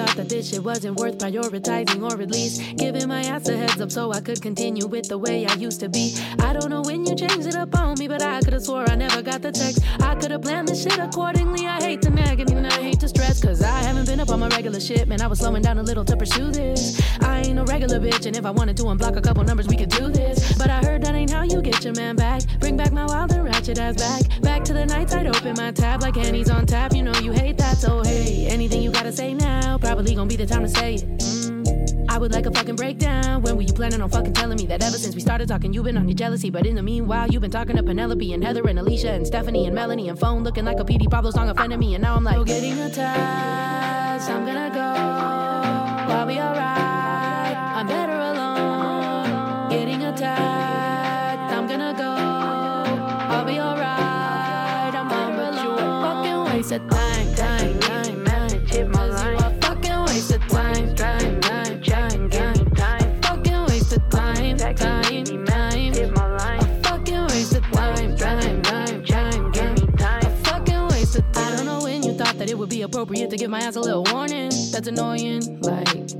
Thought that this shit wasn't worth prioritizing or at least giving my ass a heads up so I could continue with the way I used to be. I don't know when you changed it up on me, but I could've swore I never got the text. I could've planned the shit accordingly. I hate to nag and I hate to stress, cause I haven't been up on my regular shit, man. I was slowing down a little to pursue this. I ain't no regular bitch, and if I wanted to unblock a couple numbers, we could do this. But I heard that ain't how you get your man back. Bring back my wild and ratchet ass back. Back to the nights I'd open my tab like Annie's on tap. You know you hate that, so hey, anything you gotta say now, probably gonna be the time to say it. Mm. I would like a fucking breakdown. When were you planning on fucking telling me that ever since we started talking, you've been on your jealousy? But in the meanwhile, you've been talking to Penelope and Heather and Alicia and Stephanie and Melanie and phone looking like a PD Pablo song offended me. And now I'm like, oh, getting I'm gonna go. I'll be alright. Waste of would be appropriate to give my ass a little warning. That's annoying, like.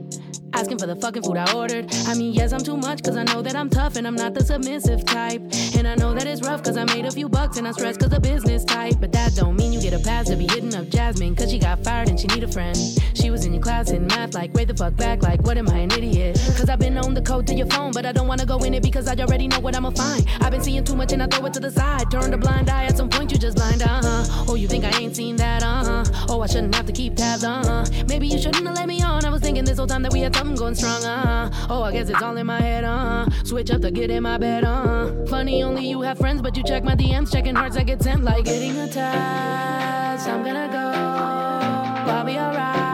Asking for the fucking food I ordered. I mean, yes, I'm too much, cause I know that I'm tough and I'm not the submissive type. And I know that it's rough, cause I made a few bucks and I stress cause the business type. But that don't mean you get a pass to be hitting up Jasmine, cause she got fired and she need a friend. She was in your class in math, like, wait the fuck back, like, what am I, an idiot? Cause I've been on the code to your phone, but I don't wanna go in it because I already know what I'ma find. I've been seeing too much and I throw it to the side. Turn a blind eye, at some point you just blind, uh huh. Oh, you think I ain't seen that, uh huh. Oh, I shouldn't have to keep tabs, uh huh. Maybe you shouldn't have let me on. I was thinking this whole time that we had something going strong, uh. Oh, I guess it's all in my head, uh. Switch up to get in my bed, uh. Funny, only you have friends, but you check my DMs, checking hearts that get sent, like getting attached. I'm gonna go, I'll be alright.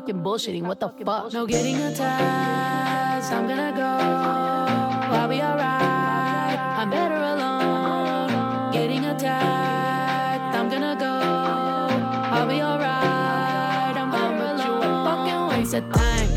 Fucking bullshitting. What the fuck? No getting attached. I'm gonna go. I'll be alright. I'm better alone. Getting attacked. I'm gonna go. I'll be alright. I'm better alone. Fucking waste of time.